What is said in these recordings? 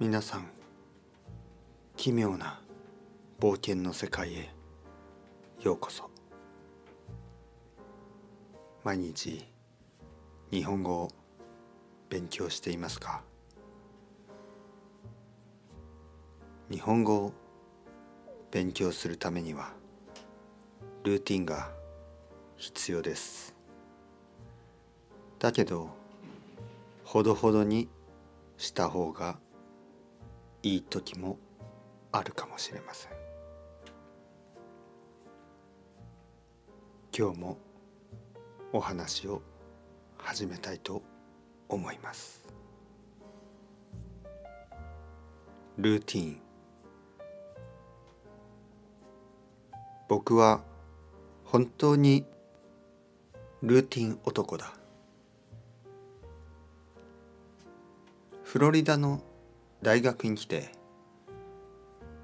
皆さん奇妙な冒険の世界へようこそ。毎日日本語を勉強していますか？日本語を勉強するためにはルーティンが必要です。だけどほどほどにした方がいい時もあるかもしれません。今日もお話を始めたいと思います。ルーティン。僕は本当にルーティン男だ。フロリダの大学に来て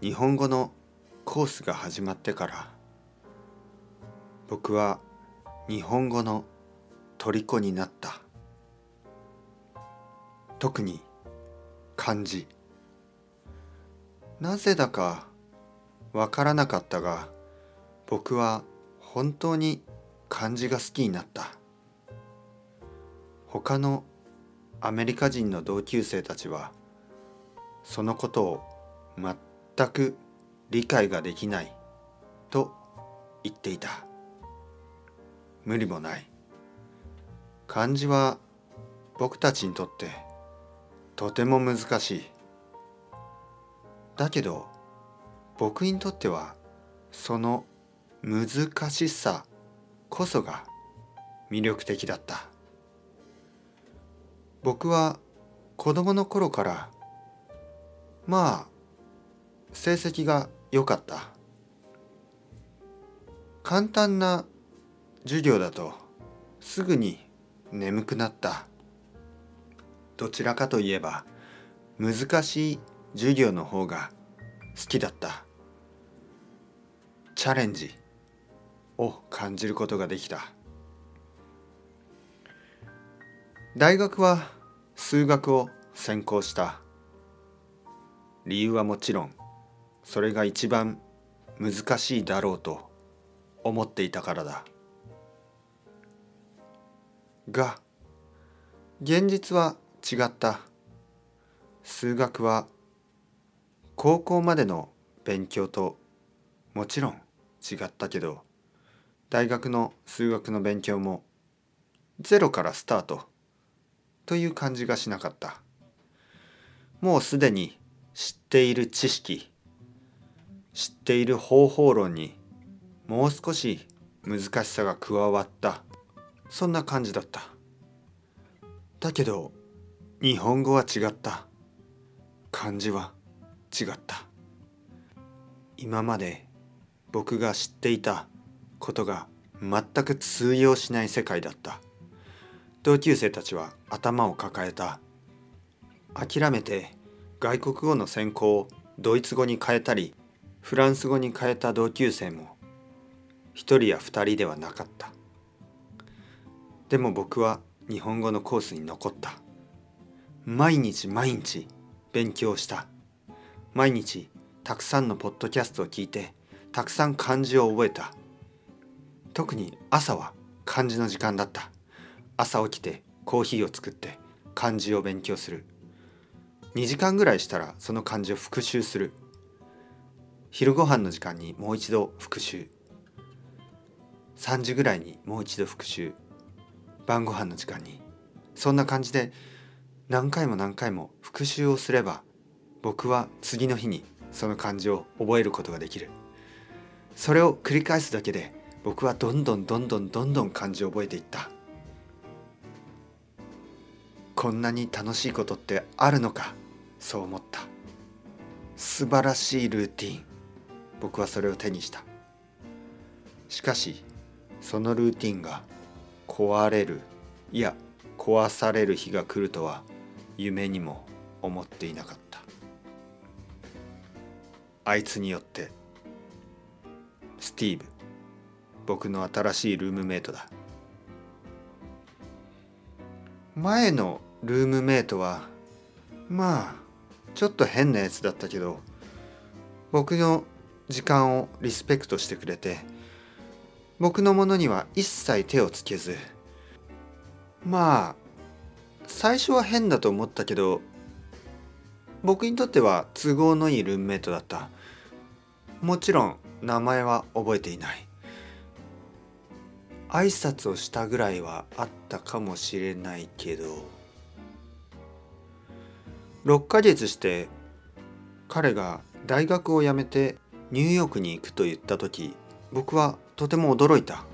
日本語のコースが始まってから僕は日本語の虜になった。特に漢字。なぜだかわからなかったが僕は本当に漢字が好きになった。他のアメリカ人の同級生たちはそのことを全く理解ができないと言っていた。無理もない。漢字は僕たちにとってとても難しい。だけど僕にとってはその難しさこそが魅力的だった。僕は子供の頃からまあ成績が良かった。簡単な授業だとすぐに眠くなった。どちらかといえば難しい授業の方が好きだった。チャレンジを感じることができた。大学は数学を専攻した。理由はもちろんそれが一番難しいだろうと思っていたからだ。が現実は違った。数学は高校までの勉強ともちろん違ったけど大学の数学の勉強もゼロからスタートという感じがしなかった。もうすでに知っている知識知っている方法論にもう少し難しさが加わったそんな感じだった。だけど日本語は違った。漢字は違った。今まで僕が知っていたことが全く通用しない世界だった。同級生たちは頭を抱えた。諦めて外国語の専攻をドイツ語に変えたりフランス語に変えた同級生も一人や二人ではなかった。でも僕は日本語のコースに残った。毎日毎日勉強した。毎日たくさんのポッドキャストを聞いてたくさん漢字を覚えた。特に朝は漢字の時間だった。朝起きてコーヒーを作って漢字を勉強する。2時間ぐらいしたらその漢字を復習する。昼ご飯の時間にもう一度復習。3時ぐらいにもう一度復習。晩ご飯の時間に。そんな感じで何回も何回も復習をすれば僕は次の日にその漢字を覚えることができる。それを繰り返すだけで僕はどんどんどんどんどんどん漢字を覚えていった。こんなに楽しいことってあるのか？そう思った。素晴らしいルーティン。僕はそれを手にした。しかしそのルーティンが壊れるいや壊される日が来るとは夢にも思っていなかった。あいつによってスティーブ僕の新しいルームメイトだ。前のルームメイトはまあちょっと変なやつだったけど僕の時間をリスペクトしてくれて僕のものには一切手をつけずまあ最初は変だと思ったけど僕にとっては都合のいいルームメイトだった。もちろん名前は覚えていない。挨拶をしたぐらいはあったかもしれないけど6ヶ月して彼が大学を辞めてニューヨークに行くと言った時僕はとても驚いた。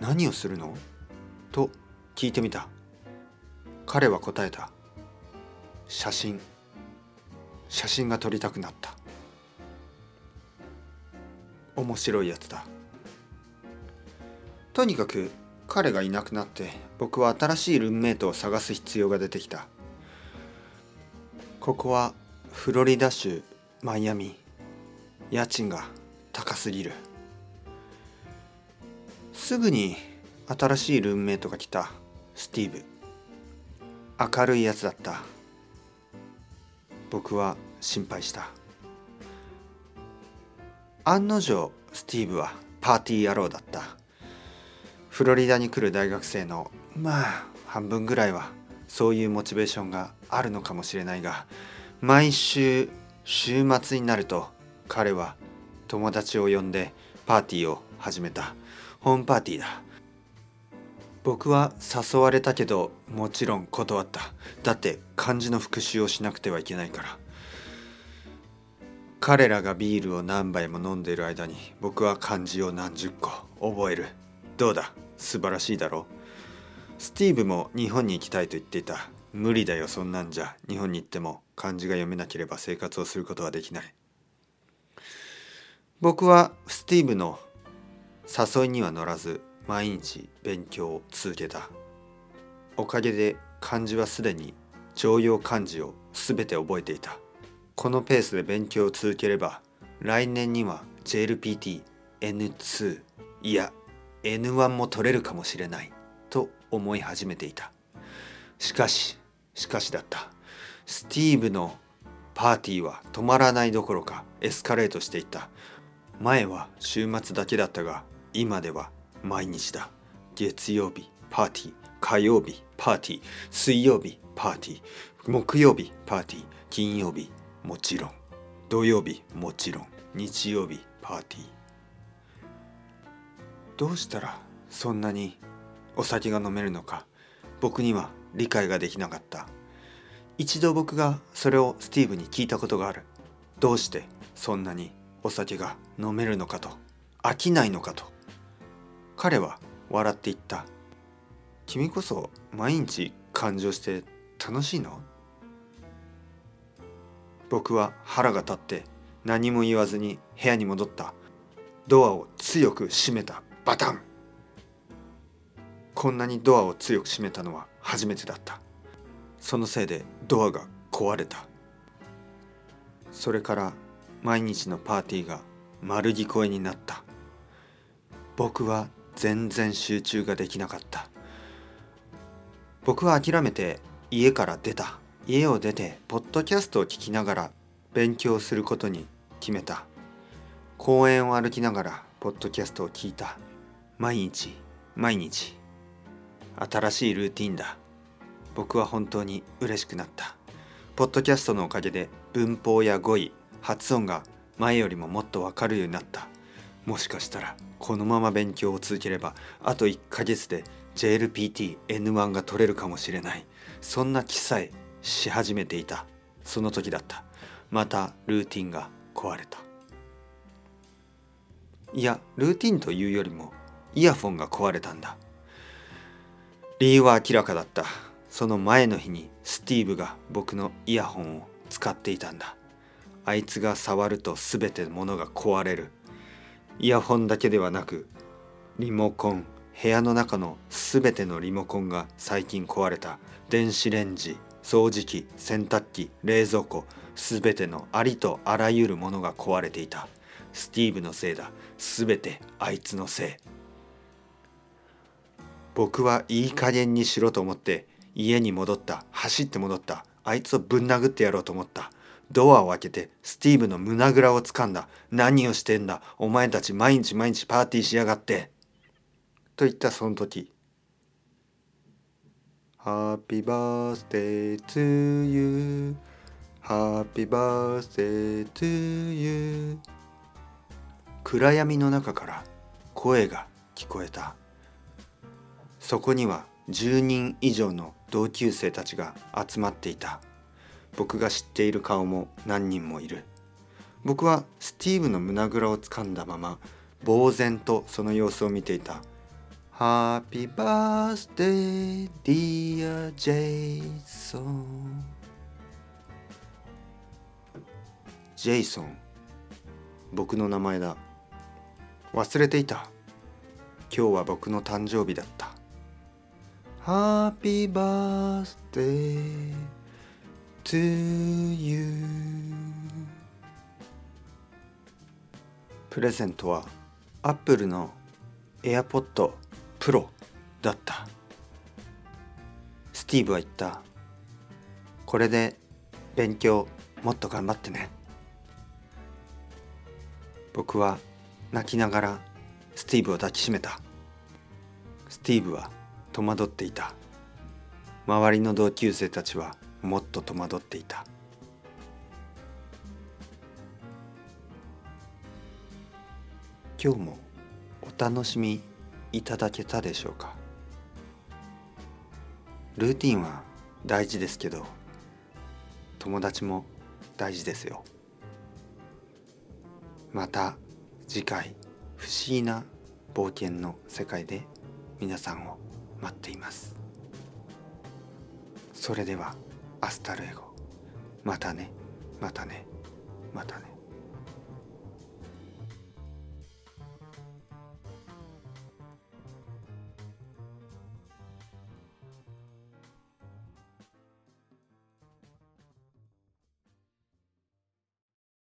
何をするの？と聞いてみた。彼は答えた。写真。写真が撮りたくなった。面白いやつだ。とにかく彼がいなくなって僕は新しいルームメイトを探す必要が出てきた。ここはフロリダ州マイアミ。家賃が高すぎる。すぐに新しいルームメイトが来た。スティーブ。明るいやつだった。僕は心配した。案の定スティーブはパーティー野郎だった。フロリダに来る大学生のまあ半分ぐらいはそういうモチベーションがあるのかもしれないが毎週週末になると彼は友達を呼んでパーティーを始めた。ホームパーティーだ。僕は誘われたけどもちろん断った。だって漢字の復習をしなくてはいけないから。彼らがビールを何杯も飲んでいる間に僕は漢字を何十個覚える。どうだ？素晴らしいだろう。スティーブも日本に行きたいと言っていた。無理だよそんなんじゃ。日本に行っても漢字が読めなければ生活をすることはできない。僕はスティーブの誘いには乗らず毎日勉強を続けた。おかげで漢字はすでに常用漢字を全て覚えていた。このペースで勉強を続ければ来年には JLPT-N2 いや N1 も取れるかもしれないと思い始めていた。しかししかしだった。スティーブのパーティーは止まらないどころかエスカレートしていった。前は週末だけだったが今では毎日だ。月曜日パーティー火曜日パーティー水曜日パーティー木曜日パーティー金曜日もちろん。土曜日もちろん。日曜日パーティー。どうしたらそんなにお酒が飲めるのか。僕には理解ができなかった。一度僕がそれをスティーブに聞いたことがある。どうしてそんなにお酒が飲めるのかと飽きないのかと。彼は笑って言った。君こそ毎日感情して楽しいの？僕は腹が立って何も言わずに部屋に戻った。ドアを強く閉めた。バタン。こんなにドアを強く閉めたのは初めてだった。そのせいでドアが壊れた。それから毎日のパーティーが丸聞こえになった。僕は全然集中ができなかった。僕は諦めて家から出た。家を出てポッドキャストを聞きながら勉強することに決めた。公園を歩きながらポッドキャストを聞いた。毎日毎日。新しいルーティンだ。僕は本当に嬉しくなった。ポッドキャストのおかげで文法や語彙発音が前よりももっとわかるようになった。もしかしたらこのまま勉強を続ければあと1ヶ月で JLPT-N1 が取れるかもしれない。そんな気さえし始めていた。その時だった。またルーティンが壊れた。いやルーティンというよりもイヤフォンが壊れたんだ。理由は明らかだった。その前の日にスティーブが僕のイヤホンを使っていたんだ。あいつが触ると全てのものが壊れる。イヤホンだけではなくリモコン部屋の中の全てのリモコンが最近壊れた。電子レンジ掃除機洗濯機冷蔵庫全てのありとあらゆるものが壊れていた。スティーブのせいだ。全てあいつのせい。僕はいい加減にしろと思って家に戻った走って戻ったあいつをぶん殴ってやろうと思った。ドアを開けてスティーブの胸ぐらを掴んだ。何をしてんだお前たち毎日毎日パーティーしやがって。と言ったその時Happy birthday to you happy birthday to you 暗闇の中から声が聞こえた。そこには10人以上の同級生たちが集まっていた。僕が知っている顔も何人もいる。僕はスティーブの胸ぐらをつかんだまま呆然とその様子を見ていた「Happy birthday dear Jason」ジェイソン僕の名前だ。忘れていた。今日は僕の誕生日だった。Happy birthday to you. プレゼントはアップルの AirPod Pro だった。スティーブは言った。これで勉強もっと頑張ってね。僕は泣きながらスティーブを抱きしめた。スティーブは戸惑っていた。周りの同級生たちはもっと戸惑っていた。今日もお楽しみいただけたでしょうか？ルーティンは大事ですけど友達も大事ですよ。また次回不思議な冒険の世界で皆さんを待っています。それでは hasta luego。またねまたねまたね。